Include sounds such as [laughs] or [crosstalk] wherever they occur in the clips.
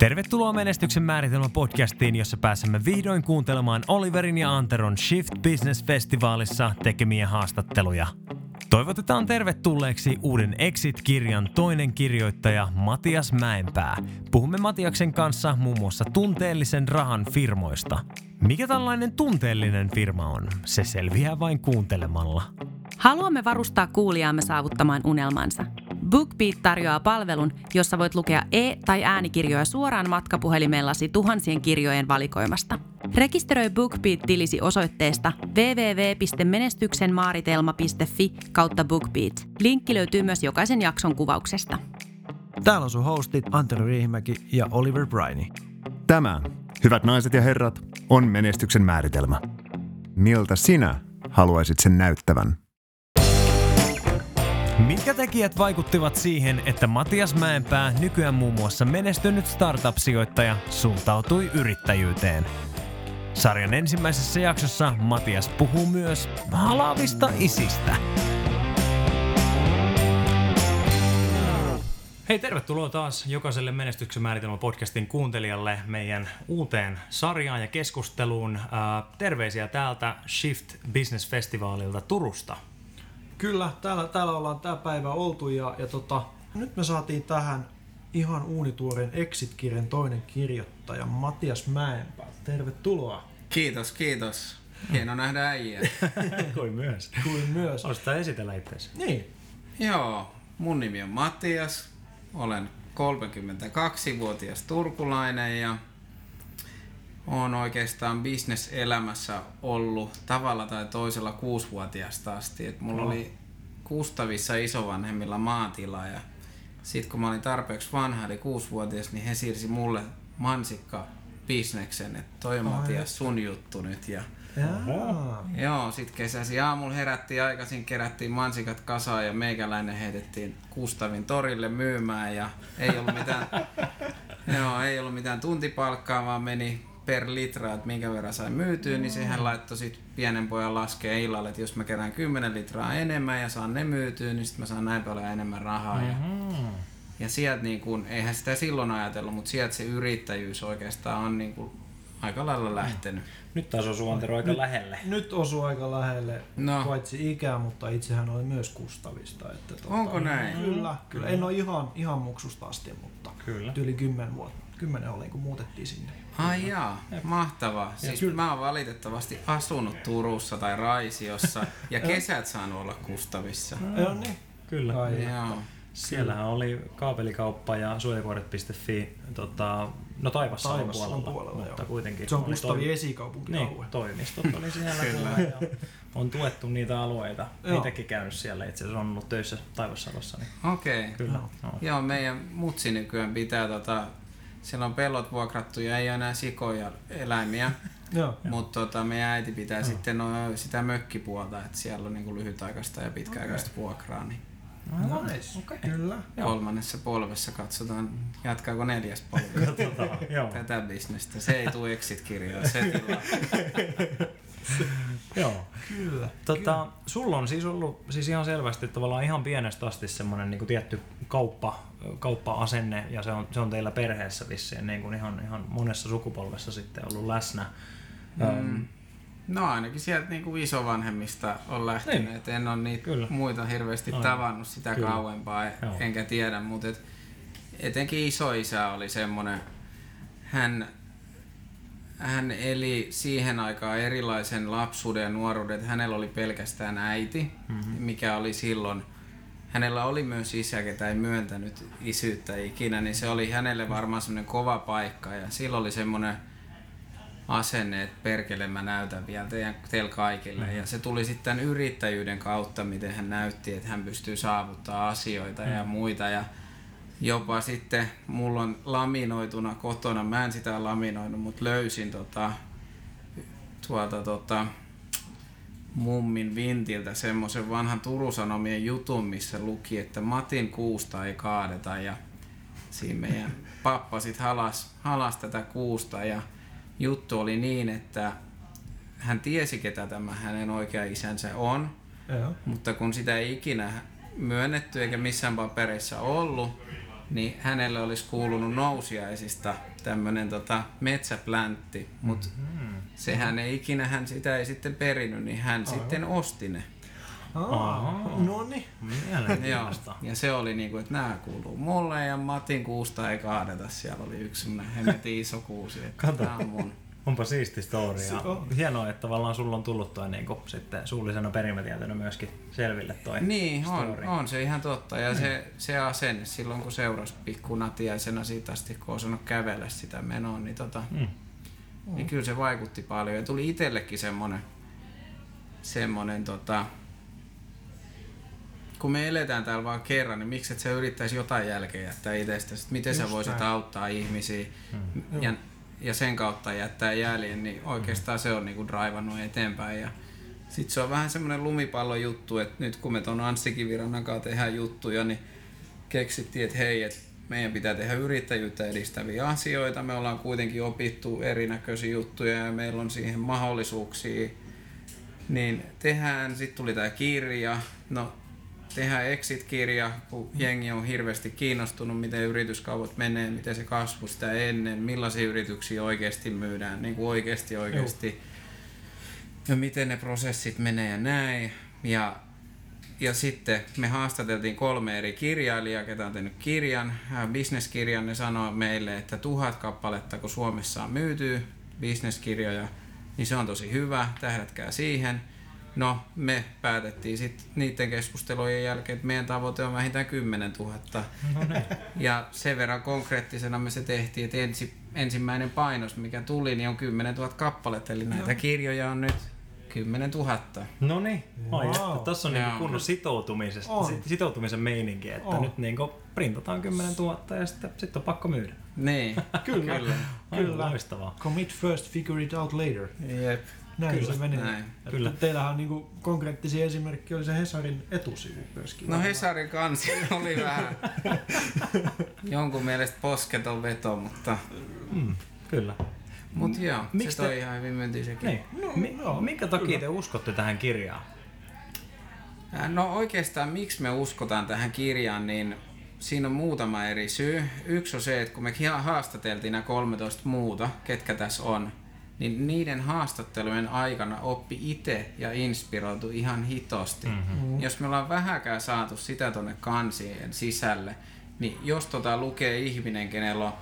Tervetuloa Menestyksen määritelmä podcastiin, jossa pääsemme vihdoin kuuntelemaan Oliverin ja Anteron Shift Business Festivaalissa tekemiä haastatteluja. Toivotetaan tervetulleeksi uuden Exit-kirjan toinen kirjoittaja Matias Mäenpää. Puhumme Matiaksen kanssa muun muassa tunteellisen rahan firmoista. Mikä tällainen tunteellinen firma on? Se selviää vain kuuntelemalla. Haluamme varustaa kuulijaamme saavuttamaan unelmansa. BookBeat tarjoaa palvelun, jossa voit lukea e- tai äänikirjoja suoraan matkapuhelimellasi tuhansien kirjojen valikoimasta. Rekisteröi BookBeat-tilisi osoitteesta www.menestyksenmaaritelma.fi kautta BookBeat. Linkki löytyy myös jokaisen jakson kuvauksesta. Täällä on sun hostit Antero Riihimäki ja Oliver Briney. Tämä, hyvät naiset ja herrat, on menestyksen määritelmä. Miltä sinä haluaisit sen näyttävän? Mitkä tekijät vaikuttivat siihen, että Matias Mäenpää, nykyään muun muassa menestynyt startup-sijoittaja, suuntautui yrittäjyyteen? Sarjan ensimmäisessä jaksossa Matias puhuu myös halavista isistä. Hei, tervetuloa taas jokaiselle Menestyksen määritelmä podcastin kuuntelijalle meidän uuteen sarjaan ja keskusteluun. Äh, terveisiä täältä Shift Business Festivalilta Turusta. Kyllä, täällä, täällä ollaan tämä päivä oltu ja, ja tota, nyt me saatiin tähän ihan uunituoreen Exit-kirjan toinen kirjoittaja Matias Mäenpää. Tervetuloa. Kiitos, kiitos. Hieno nähdä äijä. [laughs] Kuin myös. Kuin myös. Ostaa esitellä itseäsi. Niin, Joo, mun nimi on Mattias. Olen 32-vuotias turkulainen ja olen oikeastaan bisneselämässä ollut tavalla tai toisella kuusivuotiaasta asti. Et mulla Oh. oli Kustavissa isovanhemmilla maatila ja sitten kun mä olin tarpeeksi vanha, eli kuusivuotias, niin he siirsi mulle mansikka bisneksen, että toi on Matias sun juttu nyt. Ja Jaa. Joo, sit kesäsi aamulla herättiin aikaisin, kerättiin mansikat kasaan ja meikäläinen heitettiin Kustavin torille myymään ja ei ollut mitään, [laughs] joo, ei ollut mitään tuntipalkkaa, vaan meni per litra, että minkä verran sai myytyä, niin siihen laittoi sit pienen pojan laskea illalle, että jos mä kerään 10 litraa enemmän ja saan ne myytyä, niin sit mä saan näin paljon enemmän rahaa. Ja, ja sieltä niin kun, eihän sitä silloin ajatellut, mutta sieltä se yrittäjyys oikeastaan on niin kun aika lailla lähtenyt. Nyt taas osuu Antero aika lähelle. Nyt osuu aika lähelle, No. paitsi ikää, mutta itsehän oli myös Kustavista. Että tota, Onko näin? Kyllä, kyllä. En ole ihan, ihan muksusta asti, mutta Kyllä. yli kymmen vuotta. Kymmenen olin, kun muutettiin sinne. Ai jaa, mahtavaa. Siis mä oon valitettavasti asunut Turussa tai Raisiossa ja kesät saanut olla Kustavissa. Joo niin. Kyllä. Ai, Joo. Siellähän oli kaapelikauppa ja suojakuoret.fi, tota, no Taivassalon, Taivassalon puolella, puolella, mutta joo. kuitenkin. Se on Kustavin toimi- esikaupunkialue. Niin, toimistot oli [laughs] siellä Kyllä. kyllä. ja on tuettu niitä alueita. Joo. Itsekin käynyt siellä, itse asiassa on ollut töissä Taivassalossa. Niin Okei. Okay. kyllä. Joo. Joo, meidän mutsi nykyään pitää tota, siellä on pellot vuokrattu ja ei ole enää sikoja eläimiä. [laughs] Joo. Mutta tota, meidän äiti pitää sitten no, sitä mökkipuolta, että siellä on niinku lyhytaikaista ja pitkäaikaista vuokraa. Niin Nice. Okay. Kyllä. kolmannessa polvessa katsotaan, jatkaako neljäs polvi Tota, joo. tätä bisnestä. Se ei tule exit-kirjaa, se tilaa. [laughs] Tota, sulla on siis ollut siis ihan selvästi tavallaan ihan pienestä asti semmoinen niin tietty kauppa, kauppa-asenne ja se on, se on teillä perheessä vissiin niin kuin ihan, ihan monessa sukupolvessa sitten ollut läsnä. Mm. No ainakin sieltä niinku isovanhemmista on lähtenyt, Niin. niin. en ole niitä Kyllä. muita hirveästi Aivan. tavannut sitä Kyllä. kauempaa, e- Joo. enkä tiedä, mutta et, etenkin isoisä oli semmoinen, hän, hän eli siihen aikaan erilaisen lapsuuden ja nuoruuden, että hänellä oli pelkästään äiti, mm-hmm. mikä oli silloin, hänellä oli myös isä, ketä ei myöntänyt isyyttä ikinä, niin se oli hänelle varmaan semmoinen kova paikka ja silloin oli semmoinen asenne, että perkele mä näytän vielä teidän, teille kaikille. Mm. Ja se tuli sitten yrittäjyyden kautta, miten hän näytti, että hän pystyy saavuttaa asioita mm. ja muita. Ja jopa sitten mulla on laminoituna kotona, mä en sitä laminoinut, mutta löysin tota, tuolta tota, mummin vintiltä semmoisen vanhan Turun Sanomien jutun, missä luki, että Matin kuusta ei kaadeta ja siinä meidän [laughs] pappa sit halas, halas tätä kuusta ja juttu oli niin, että hän tiesi ketä tämä hänen oikea isänsä on, Joo. mutta kun sitä ei ikinä myönnetty eikä missään papereissa ollut, niin hänelle olisi kuulunut nousiaisista tämmönen tota metsäpläntti, mutta mm-hmm. sehän ei ikinä, hän sitä ei sitten perinyt, niin hän Aivan. sitten osti ne. no niin. Ja se oli niinku, että nämä kuuluu mulle ja Matin kuusta ei kaadeta. Siellä oli yksi semmoinen hemmetin iso kuusi, että Kato. on mun. Onpa siisti story. Ja hienoa, että tavallaan sulla on tullut toi niin kuin, sitten suullisena perimätietona myöskin selville toi Niin, story. on, on se ihan totta. Ja niin. se, se asenne silloin, kun seurasi pikku natiaisena siitä asti, kun osannut kävellä sitä menoa, niin, tota, mm. niin kyllä se vaikutti paljon. Ja tuli itsellekin semmonen, semmonen tota, kun me eletään täällä vaan kerran, niin miksi et sä yrittäisi jotain jälkeen jättää itsestäsi? Miten Just sä voisit näin. auttaa ihmisiä? Mm. Ja ja sen kautta jättää jäljen, niin oikeastaan se on niinku draivannut eteenpäin. Ja sitten se on vähän semmoinen lumipallon juttu, että nyt kun me tuon Anssi Kivirannan kanssa tehdään juttuja, niin keksittiin, että hei, että meidän pitää tehdä yrittäjyyttä edistäviä asioita. Me ollaan kuitenkin opittu erinäköisiä juttuja ja meillä on siihen mahdollisuuksia. Niin tehdään, sitten tuli tämä kirja. No tehdään exit-kirja, kun jengi on hirveästi kiinnostunut, miten yrityskaupat menee, miten se kasvu sitä ennen, millaisia yrityksiä oikeasti myydään, niin kuin oikeasti oikeasti. Ja miten ne prosessit menee ja näin. Ja, ja sitten me haastateltiin kolme eri kirjailijaa, ketä on tehnyt kirjan, äh, bisneskirjan. Ne sanoi meille, että tuhat kappaletta, kun Suomessa on myyty bisneskirjoja, niin se on tosi hyvä, tähdätkää siihen. No, me päätettiin sitten niiden keskustelujen jälkeen, että meidän tavoite on vähintään 10 000. No niin. Ja sen verran konkreettisena me se tehtiin, että ensi, ensimmäinen painos, mikä tuli, niin on 10 000 kappaletta. Eli näitä no. kirjoja on nyt 10 000. No niin, wow. Tuossa on niinku kunnon sitoutumisen, on. sitoutumisen meininki, että on. nyt niinku printataan 10 000 ja sitten sit on pakko myydä. Niin, kyllä. kyllä. kyllä. Loistavaa. Commit first, figure it out later. Jep. Näin Kyllä. se meni. Näin. Kyllä. Teillähän on niinku konkreettisia esimerkkejä oli se Hesarin etusivu myöskin. No Hesarin kansi oli vähän [laughs] jonkun mielestä posketon veto, mutta... Mm, kyllä. Mut joo, Miks se toi te... ihan hyvin mentiin sekin. Niin. No, Mi- no, minkä takia kyllä. te uskotte tähän kirjaan? No oikeastaan miksi me uskotaan tähän kirjaan, niin siinä on muutama eri syy. Yksi on se, että kun me haastateltiin nämä 13 muuta, ketkä tässä on, niin niiden haastattelujen aikana oppi itse ja inspiroitu ihan hitosti. Mm-hmm. Jos me ollaan vähäkään saatu sitä tuonne kansien sisälle, niin jos tota lukee ihminen, kenellä on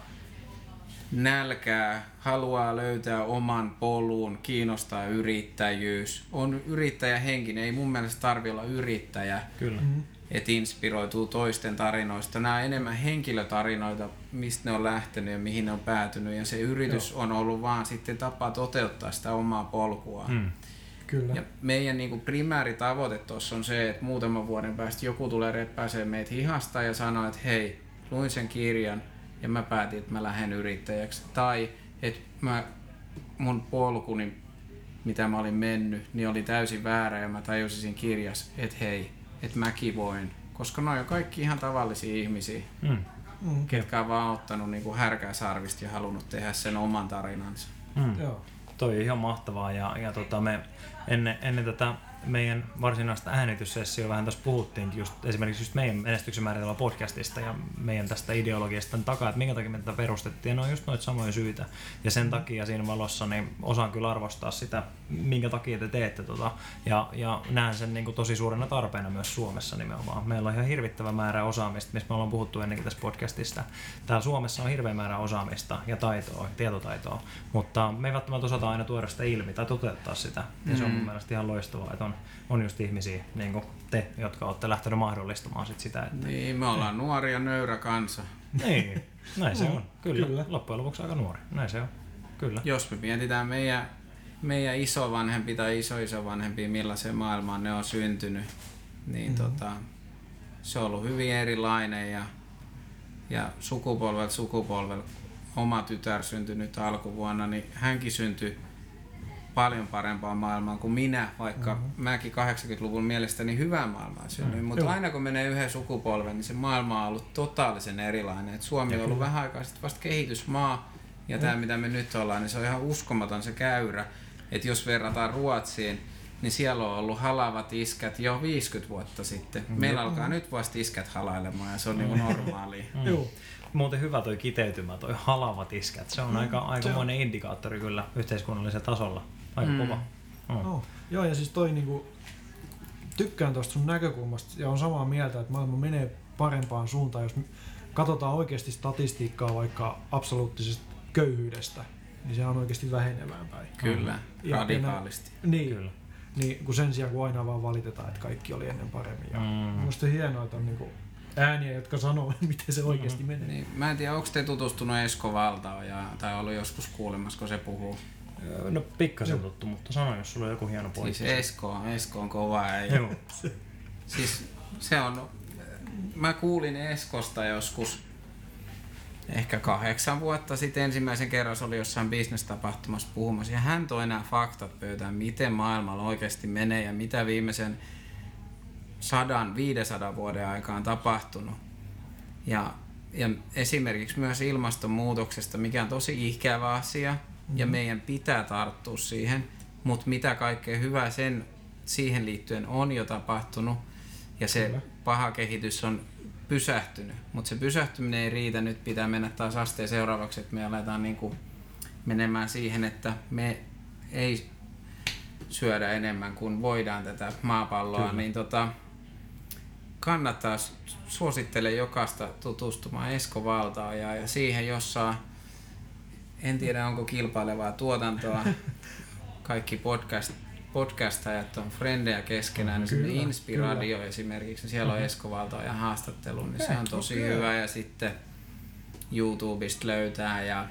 nälkää, haluaa löytää oman polun, kiinnostaa yrittäjyys, on yrittäjähenkinen, ei mun mielestä tarvi olla yrittäjä. Kyllä. Mm-hmm että inspiroituu toisten tarinoista. Nämä on enemmän henkilötarinoita, mistä ne on lähtenyt ja mihin ne on päätynyt. Ja se yritys Joo. on ollut vaan sitten tapa toteuttaa sitä omaa polkua. Hmm. Kyllä. Ja meidän niin kuin primääri tavoite tuossa on se, että muutaman vuoden päästä joku tulee reppäisee meitä hihasta ja sanoo, että hei, luin sen kirjan ja mä päätin, että mä lähden yrittäjäksi. Tai että mä, mun polkuni, mitä mä olin mennyt, niin oli täysin väärä ja mä tajusin siinä kirjassa, että hei, että mäkin voin. Koska ne on kaikki ihan tavallisia ihmisiä, mm. Mm. ketkä on vaan ottanut niin härkää sarvista ja halunnut tehdä sen oman tarinansa. Mm. Joo. Toi on ihan mahtavaa ja, ja tota me ennen, ennen tätä meidän varsinaista äänityssessioa vähän tässä puhuttiin just esimerkiksi just meidän menestyksen määritelmä podcastista ja meidän tästä ideologiasta takaa, että minkä takia me tätä perustettiin. Ne on just noita samoja syitä. Ja sen takia siinä valossa niin osaan kyllä arvostaa sitä, minkä takia te teette tota. Ja, ja näen sen niin kuin tosi suurena tarpeena myös Suomessa nimenomaan. Meillä on ihan hirvittävä määrä osaamista, mistä me ollaan puhuttu ennenkin tässä podcastista. Täällä Suomessa on hirveä määrä osaamista ja taitoa, tietotaitoa, mutta me ei välttämättä osata aina tuoda sitä ilmi tai toteuttaa sitä. Ja se on mun mm. mielestä ihan loistavaa, että on, on just ihmisiä, niin kuin te, jotka olette lähteneet mahdollistamaan sit sitä. Että... Niin, me ollaan niin. nuori ja nöyrä kansa. Niin, näin se on. Kyllä. Kyllä. Loppujen lopuksi aika nuori. Näin se on. Kyllä. Jos me mietitään meidän, meidän isovanhempi tai isoisovanhempi, millaiseen maailmaan ne on syntynyt, niin mm-hmm. tota, se on ollut hyvin erilainen ja, ja sukupolvelta sukupolvelta oma tytär syntynyt alkuvuonna, niin hänkin syntyi paljon parempaan maailmaan kuin minä, vaikka mm-hmm. mäkin 80-luvun mielestäni hyvään maailmaan synnyin. Mm-hmm. Mutta aina kun menee yhden sukupolven, niin se maailma on ollut totaalisen erilainen. Et Suomi ja on ollut vähän aikaa sitten vasta kehitysmaa, ja mm. tämä mitä me nyt ollaan, niin se on ihan uskomaton se käyrä. Että jos verrataan Ruotsiin, niin siellä on ollut halavat iskät jo 50 vuotta sitten. Meillä alkaa nyt vasta iskät halailemaan ja se on niinku normaalia. [laughs] Mm. Muuten hyvä toi kiteytymä, toi halavat iskät. Se on aika, aikamoinen indikaattori kyllä yhteiskunnallisella tasolla. Aika Mm. kova. Oh. Joo. Joo, ja siis toi niinku, tykkään tuosta sun näkökulmasta ja on samaa mieltä, että maailma menee parempaan suuntaan, jos katsotaan oikeasti statistiikkaa vaikka absoluuttisesta köyhyydestä, niin se on oikeasti vähenevään päin. Kyllä, Ja- radikaalisti. Niin, Kyllä. niin kun sen sijaan kun aina vaan valitetaan, että kaikki oli ennen paremmin. Ja Mm. Musta on hienoa, että on niinku ääniä, jotka sanoo, [laughs] miten se oikeasti menee. Niin, mä en tiedä, onko te tutustunut Esko Valtaojaan tai ollut joskus kuulemassa, kun se puhuu. No pikkasen tuttu, mutta sano jos sulla on joku hieno pointti. Siis Esko, Esko on kova äijä. Joo. [laughs] Siis se on, mä kuulin Eskosta joskus ehkä kahdeksan vuotta sitten ensimmäisen kerran se oli jossain bisnestapahtumassa puhumassa ja hän toi nämä faktat pöytään, miten maailmalla oikeasti menee ja mitä viimeisen sadan, 500 vuoden aikaan tapahtunut. Ja, ja esimerkiksi myös ilmastonmuutoksesta, mikä on tosi ikävä asia ja meidän pitää tarttua siihen, mutta mitä kaikkea hyvää sen, siihen liittyen on jo tapahtunut ja se Kyllä. paha kehitys on pysähtynyt, mutta se pysähtyminen ei riitä, nyt pitää mennä taas asteen seuraavaksi, että me aletaan niinku menemään siihen, että me ei syödä enemmän kuin voidaan tätä maapalloa, Kyllä. niin tota, kannattaa, suosittelen jokaista tutustumaan Esko Valtaojaan ja siihen, jossa en tiedä onko kilpailevaa tuotantoa, [laughs] kaikki podcast, podcastajat on frendejä keskenään, niin Kyllä, kyllä, Inspiradio esimerkiksi, niin siellä on Esko Valtaojan haastattelu, niin se on tosi okei. hyvä ja sitten YouTubesta löytää ja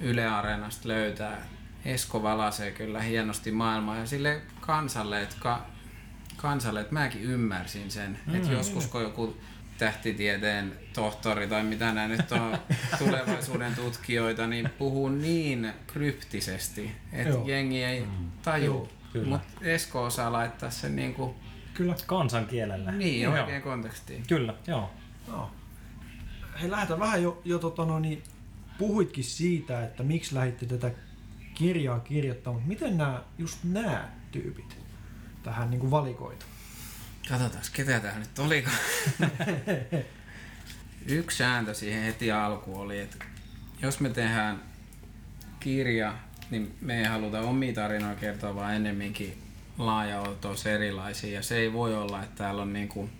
Yle Areenasta löytää. Esko valasee kyllä hienosti maailmaa ja sille kansalle, että kansalle, että mäkin ymmärsin sen, mm, että joskus kun joku tähtitieteen tohtori tai mitä nämä nyt on [laughs] tulevaisuuden tutkijoita, niin puhuu niin kryptisesti, että Joo. jengi ei taju. Joo, kyllä. Mutta Esko osaa laittaa sen niin, kuin, Kyllä. Kansankielellä. niin Joo. oikein kontekstiin. Kyllä, joo. Joo. Hei, lähdetään vähän jo, jo tota, no, niin, puhuitkin siitä, että miksi lähditte tätä kirjaa kirjoittamaan, mutta miten nämä, just nämä tyypit tähän niin kuin valikoitu? Katsotaan, ketä tää nyt oli. [laughs] Yksi sääntö siihen heti alkuun oli, että jos me tehdään kirja, niin me ei haluta omia tarinoja kertoa, vaan ennemminkin laaja erilaisia. Ja se ei voi olla, että täällä on niin kuin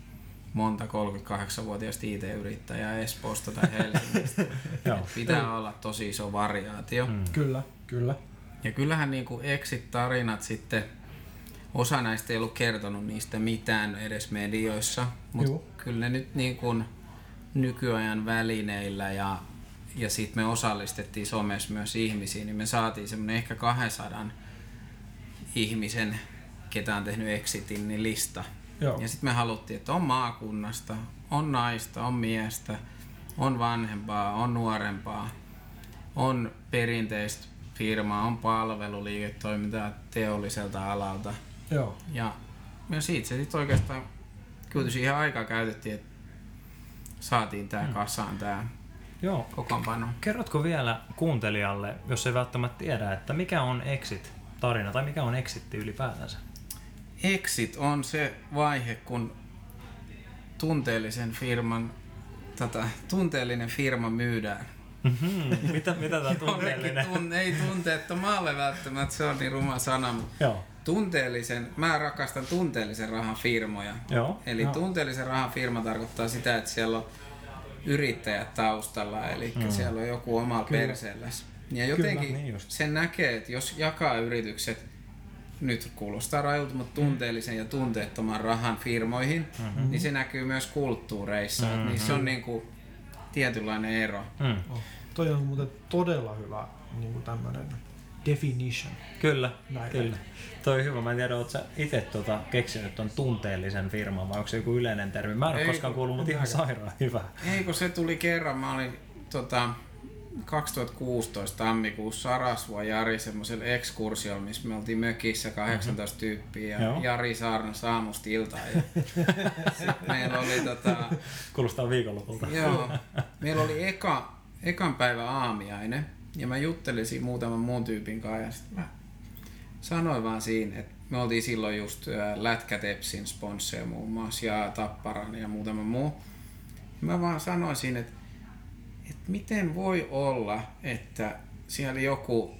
monta 38-vuotiaista IT-yrittäjää Espoosta tai Helsingistä. [laughs] Joo. Pitää olla tosi iso variaatio. Mm. Kyllä, kyllä. Ja kyllähän niin kuin exit-tarinat sitten, osa näistä ei ollut kertonut niistä mitään edes medioissa, mutta kyllä ne nyt niin kuin nykyajan välineillä ja, ja sitten me osallistettiin somessa myös ihmisiä, niin me saatiin semmoinen ehkä 200 ihmisen, ketä on tehnyt exitin, niin lista. Joo. Ja sitten me haluttiin, että on maakunnasta, on naista, on miestä, on vanhempaa, on nuorempaa, on perinteistä firmaa, on palveluliiketoimintaa teolliselta alalta. Joo. Ja, siitä se sitten oikeastaan kyllä siihen aikaa käytettiin, että saatiin tämä kasaan, tämä Joo. kokoonpano. Kerrotko vielä kuuntelijalle, jos ei välttämättä tiedä, että mikä on exit-tarina tai mikä on exitti ylipäätänsä? Exit on se vaihe, kun tunteellisen firman, tota, tunteellinen firma myydään. Mm-hmm. Mitä, mitä tämä tunteellinen? Jollekin Tun, ei tunteettomalle välttämättä, se on niin ruma sana, mutta Joo. Tunteellisen, mä rakastan tunteellisen rahan firmoja. Joo. Eli Joo. tunteellisen rahan firma tarkoittaa sitä, että siellä on yrittäjät taustalla, eli mm. siellä on joku oma perseelläs. Ja jotenkin Kyllä, niin just. sen näkee, että jos jakaa yritykset, nyt kuulostaa rajulta, mutta tunteellisen ja tunteettoman rahan firmoihin, mm-hmm. niin se näkyy myös kulttuureissa. Mm-hmm. Niin se on niinku tietynlainen ero. Mm. Oh. Toi on muuten todella hyvä niin kuin tämmönen definition. Kyllä, Näin. kyllä. Toi on hyvä. Mä en tiedä, ootko sä itse tuota keksinyt ton tunteellisen firman vai onko se joku yleinen termi? Mä en ole Ei, koskaan kuullut, mutta ihan sairaan hyvä. Ei kun se tuli kerran, mä olin tota, 2016 tammikuussa Sarasvua Jari semmoisella ekskursiolla, missä me oltiin mökissä 18 mm-hmm. tyyppiä ja Joo. Jari saarnasi aamusta iltaan. Ja [laughs] meillä oli tota, Kuulostaa viikonlopulta. joo, meillä oli eka, ekan päivän aamiainen ja mä juttelin siinä muutaman muun tyypin kanssa ja sit mä sanoin vaan siinä, että me oltiin silloin just Lätkätepsin sponsseja muun muassa ja Tapparan ja muutama muu. Mä vaan sanoisin, että, että miten voi olla, että siellä joku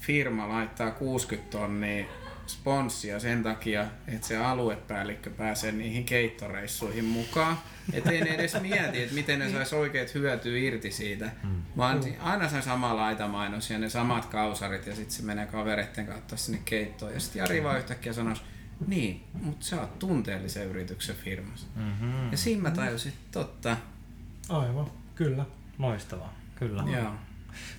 firma laittaa 60 tonnia sponssia sen takia, että se aluepäällikkö pääsee niihin keittoreissuihin mukaan. Että ei ne edes mieti, että miten ne sais oikeet hyötyä irti siitä. Vaan aina se sama laitamainos ja ne samat kausarit ja sitten se menee kavereiden kautta sinne keittoon. Ja sitten Jari vaan yhtäkkiä sanoisi, niin, mutta sä oot tunteellisen yrityksen firmassa. Mm-hmm. Ja siinä mä tajusin, että totta. Aivan, kyllä. Loistavaa, kyllä. Joo.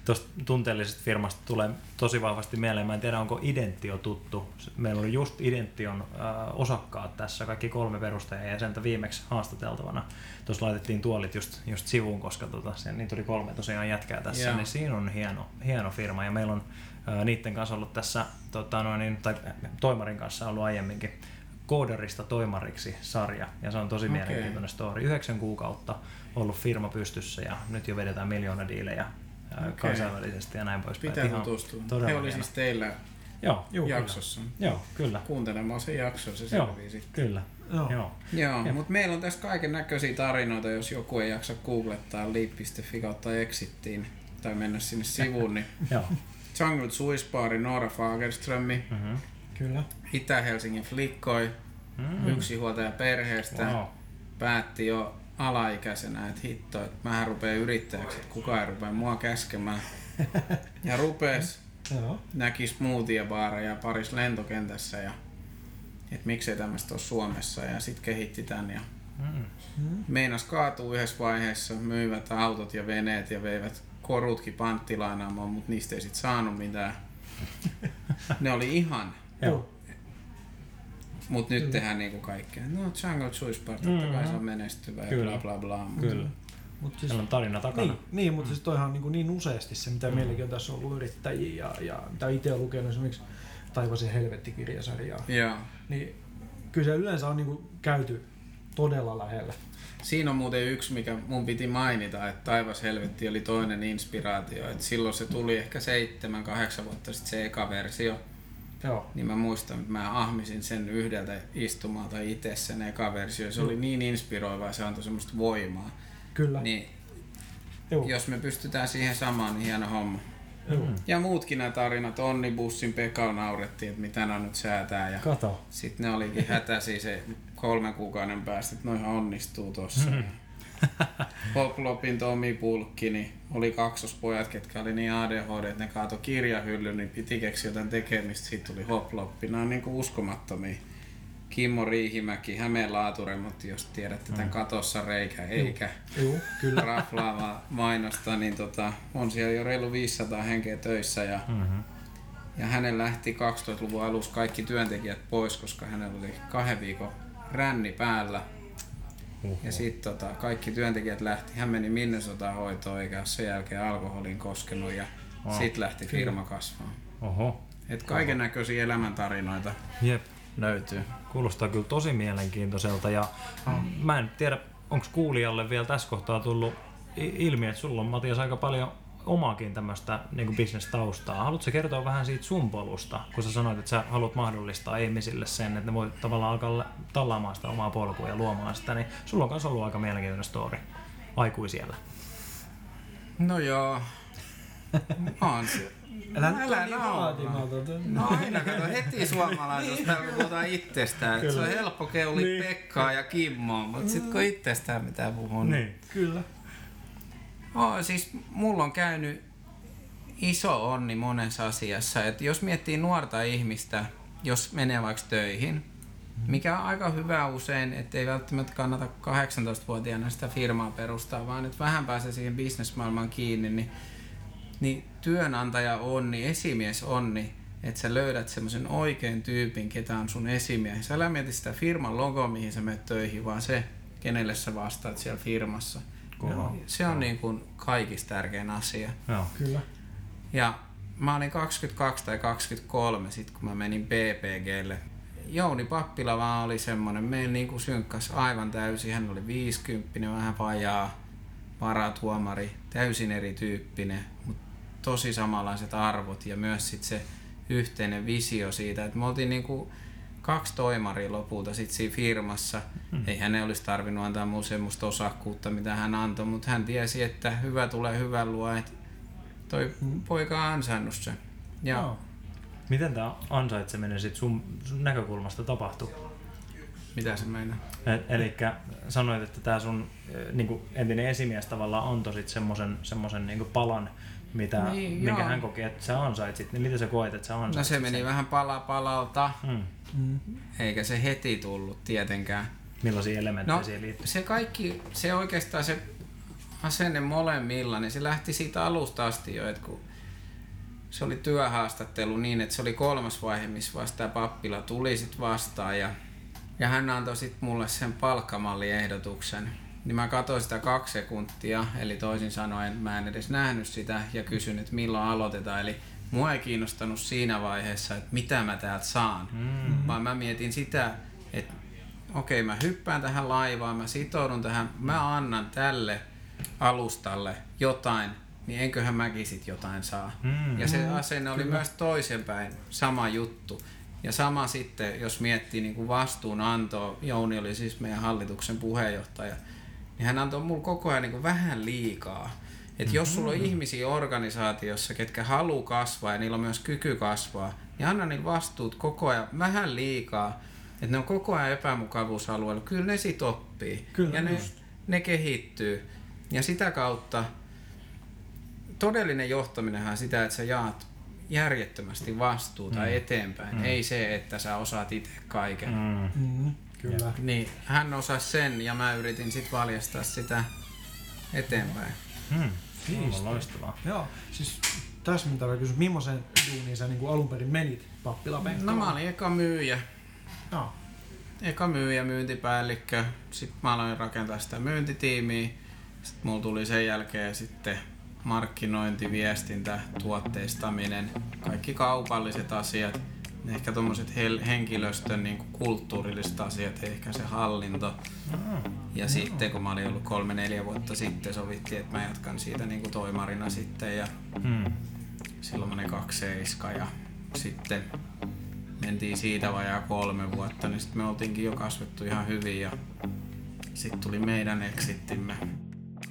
Tuosta tunteellisesta firmasta tulee tosi vahvasti mieleen. Mä en tiedä, onko Identio tuttu. Meillä oli just Idention äh, osakkaat tässä, kaikki kolme perustajaa ja sentä viimeksi haastateltavana. Tuossa laitettiin tuolit just, just sivuun, koska tota, sen, niin tuli kolme tosiaan jätkää tässä. Joo. Niin siinä on hieno, hieno firma ja meillä on äh, niiden kanssa ollut tässä, tota, noin, niin, tai äh, Toimarin kanssa ollut aiemminkin koodarista toimariksi sarja ja se on tosi Okei. mielenkiintoinen story. Yhdeksän kuukautta ollut firma pystyssä ja nyt jo vedetään miljoona diilejä ää, Okei. kansainvälisesti ja näin poispäin. Pitää Ihan tutustua. Todella He oli hieno. siis teillä Joo, Juu, jaksossa. joo, kyllä. Kuuntelemaan se jakso, se Joo, selvii sitten. kyllä. Joo. Joo. Joo, mutta meillä on tässä kaiken näköisiä tarinoita, jos joku ei jaksa googlettaa leap.fi kautta exittiin tai mennä sinne sivuun, niin [laughs] Joo. Jungle Suispaari, Noora Fagerströmi, Mm-hmm. Kyllä. Itä-Helsingin flikkoi, Mm. yksinhuoltaja perheestä, Wow. päätti jo alaikäisenä, että hitto, että mähän rupean yrittäjäksi, että kukaan ei rupea mua käskemään. [laughs] Ja rupes, Joo. näki smoothie-baareja paris lentokentässä ja että miksei tämmöistä ole Suomessa ja sitten kehitti tän ja Mm. meinas kaatuu yhdessä vaiheessa, myivät autot ja veneet ja veivät korutkin panttilainaamaan, mutta niistä ei sit saanut mitään. [laughs] Ne oli ihan, Joo. Mutta nyt tehdään niinku kaikkea. No Jungle Juice Bar, totta kai se on menestyvä ja Kyllä. bla bla bla. mut- Kyllä. Mut siis, Siellä on tarina takana. niin, niin, mutta siis toihan on niin, niin useasti se, mitä meilläkin on tässä ollut yrittäjiä ja, ja mitä itse olen lukenut esimerkiksi Taivasen helvettikirjasarjaa, Joo. niin kyllä se yleensä on niin kuin käyty todella lähellä. Siinä on muuten yksi, mikä mun piti mainita, että Taivas helvetti oli toinen inspiraatio. Et silloin se tuli ehkä seitsemän, kahdeksan vuotta sitten se eka versio. Joo. Niin mä muistan, että mä ahmisin sen yhdeltä istumalta itse sen eka versio. Se oli niin inspiroiva ja se antoi semmoista voimaa. Kyllä. Niin Joo. jos me pystytään siihen samaan, niin hieno homma. Joo. Ja muutkin nämä tarinat, Onnibussin Pekalla naurettiin, että mitä nämä nyt säätää. Ja Kato. sitten ne olikin hätäsi se kolmen kuukauden päästä, että noihan onnistuu tossa. [laughs] Hoplopin Tomi Pulkki, niin oli kaksospojat, ketkä oli niin ADHD, että ne kaato kirjahyllyn, niin piti keksiä jotain tekemistä, siitä tuli Hoploppi. Nämä on niinku uskomattomia. Kimmo Riihimäki, Hämeen laaturemontti, jos tiedätte tämän katossa reikä, eikä Joo, kyllä. raflaavaa mainosta, niin tota, on siellä jo reilu 500 henkeä töissä ja, Mm-hmm. ja hänen lähti 2000-luvun alussa kaikki työntekijät pois, koska hänellä oli kahden viikon ränni päällä. Ja sitten tota, kaikki työntekijät lähti. Hän meni Minnesotaan hoitoon eikä ole sen jälkeen alkoholin koskenut ja Wow. sitten lähti firma kasvamaan. Oho. Et kaiken näköisiä elämäntarinoita Jep. löytyy. Kuulostaa kyllä tosi mielenkiintoiselta ja mä en tiedä, onko kuulijalle vielä tässä kohtaa tullut ilmi, että sulla on Matias aika paljon omaakin tämmöistä niin bisnestaustaa. Haluatko kertoa vähän siitä sun polusta, kun sä sanoit, että sä haluat mahdollistaa ihmisille sen, että ne voi tavallaan alkaa tallaamaan sitä omaa polkua ja luomaan sitä, niin sulla on myös ollut aika mielenkiintoinen story aikuisiellä. No joo. On se. Älä nyt Älä ole niin vaatimaton. No aina kato heti suomalaisuus, kun puhutaan itsestään. että Se on helppo keuli Niin. Pekkaa ja Kimmoa, mutta sitten kun itsestään mitä puhuu, niin. Kyllä. Oh, siis mulla on käynyt iso onni monessa asiassa. Et jos miettii nuorta ihmistä, jos menee vaikka töihin, mikä on aika hyvä usein, että ei välttämättä kannata 18-vuotiaana sitä firmaa perustaa, vaan että vähän pääsee siihen bisnesmaailmaan kiinni, niin, niin työnantaja onni, esimies onni, että sä löydät semmoisen oikean tyypin, ketä on sun esimies. Sä älä mieti sitä firman logoa, mihin sä menet töihin, vaan se, kenelle sä vastaat siellä firmassa. Joo. Se on niin kuin kaikista tärkein asia. Joo. Kyllä. Ja mä olin 22 tai 23 sit kun mä menin BPGlle. Jouni Pappila vaan oli semmonen, meillä niinku synkkas aivan täysin. Hän oli 50, vähän vajaa, varatuomari, täysin erityyppinen, mutta tosi samanlaiset arvot ja myös sit se yhteinen visio siitä, että me oltiin niinku kaksi toimaria lopulta sit siinä firmassa. Hmm. Ei hänen olisi tarvinnut antaa mulle semmoista osakkuutta, mitä hän antoi, mutta hän tiesi, että hyvä tulee hyvän luo, että toi hmm. poika on ansainnut sen. Ja no. Miten tämä ansaitseminen sit sun, sun näkökulmasta tapahtui? Mitä se meinaa? Eli sanoit, että tämä sun niin entinen esimies tavallaan antoi sitten semmoisen semmosen niin palan, mitä, niin, minkä joo. hän koki, että sä ansaitsit, niin miten sä koet, että sä ansaitsit No se meni sen? vähän pala palalta, hmm. eikä se heti tullut tietenkään. Millaisia elementtejä no, siihen liittyy? Se kaikki, se oikeastaan se asenne molemmilla, niin se lähti siitä alusta asti jo, että kun se oli työhaastattelu niin, että se oli kolmas vaihe, missä vasta tämä pappila tuli sitten vastaan ja, ja hän antoi sitten mulle sen palkkamalliehdotuksen. Niin mä katsoin sitä kaksi sekuntia, eli toisin sanoen mä en edes nähnyt sitä ja kysyn, että milloin aloitetaan. Eli mua ei kiinnostanut siinä vaiheessa, että mitä mä täältä saan, mm-hmm. vaan mä mietin sitä, että okei okay, mä hyppään tähän laivaan, mä sitoudun tähän, mä annan tälle alustalle jotain, niin enköhän mäkin sit jotain saa. Mm. Ja se asenne oli Kyllä. myös toisenpäin, sama juttu. Ja sama sitten, jos miettii niin kuin vastuunantoa, Jouni oli siis meidän hallituksen puheenjohtaja, niin hän antoi mulle koko ajan niin kuin vähän liikaa. Et mm-hmm. jos sulla on ihmisiä organisaatiossa, ketkä haluaa kasvaa ja niillä on myös kyky kasvaa, niin anna niillä vastuut koko ajan vähän liikaa. Että ne on koko ajan epämukavuusalueella. Kyllä ne sit oppii. Kyllä, ja ne, ne kehittyy. Ja sitä kautta todellinen johtaminen on sitä, että sä jaat järjettömästi vastuuta mm. eteenpäin. Mm. Ei se, että sä osaat itse kaiken. Mm. Mm. Kyllä. Niin, hän osasi sen ja mä yritin sitten valjastaa sitä eteenpäin. Mm. Siisti. Loistavaa. Joo, siis tässä mitä mä kysyn, millaisen duuniin sä niin alun perin menit pappilapenkkaan? No mä olin eka myyjä. No. Eka myyjä, myyntipäällikkö. Sitten mä aloin rakentaa sitä myyntitiimiä. Sitten mulla tuli sen jälkeen sitten markkinointi, viestintä, tuotteistaminen, kaikki kaupalliset asiat, ehkä tuommoiset henkilöstön niin kuin kulttuurilliset asiat, ehkä se hallinto. Ja sitten kun mä olin ollut kolme-neljä vuotta sitten, sovittiin, että mä jatkan siitä niin kuin toimarina sitten ja hmm. silloin mä olin kaksi seiska ja sitten mentiin siitä vajaa kolme vuotta, niin sitten me oltiinkin jo kasvettu ihan hyvin ja sitten tuli meidän exittimme.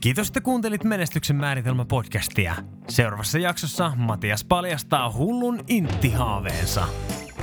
Kiitos, että kuuntelit Menestyksen määritelmä podcastia. Seuraavassa jaksossa Matias paljastaa hullun intti-haaveensa.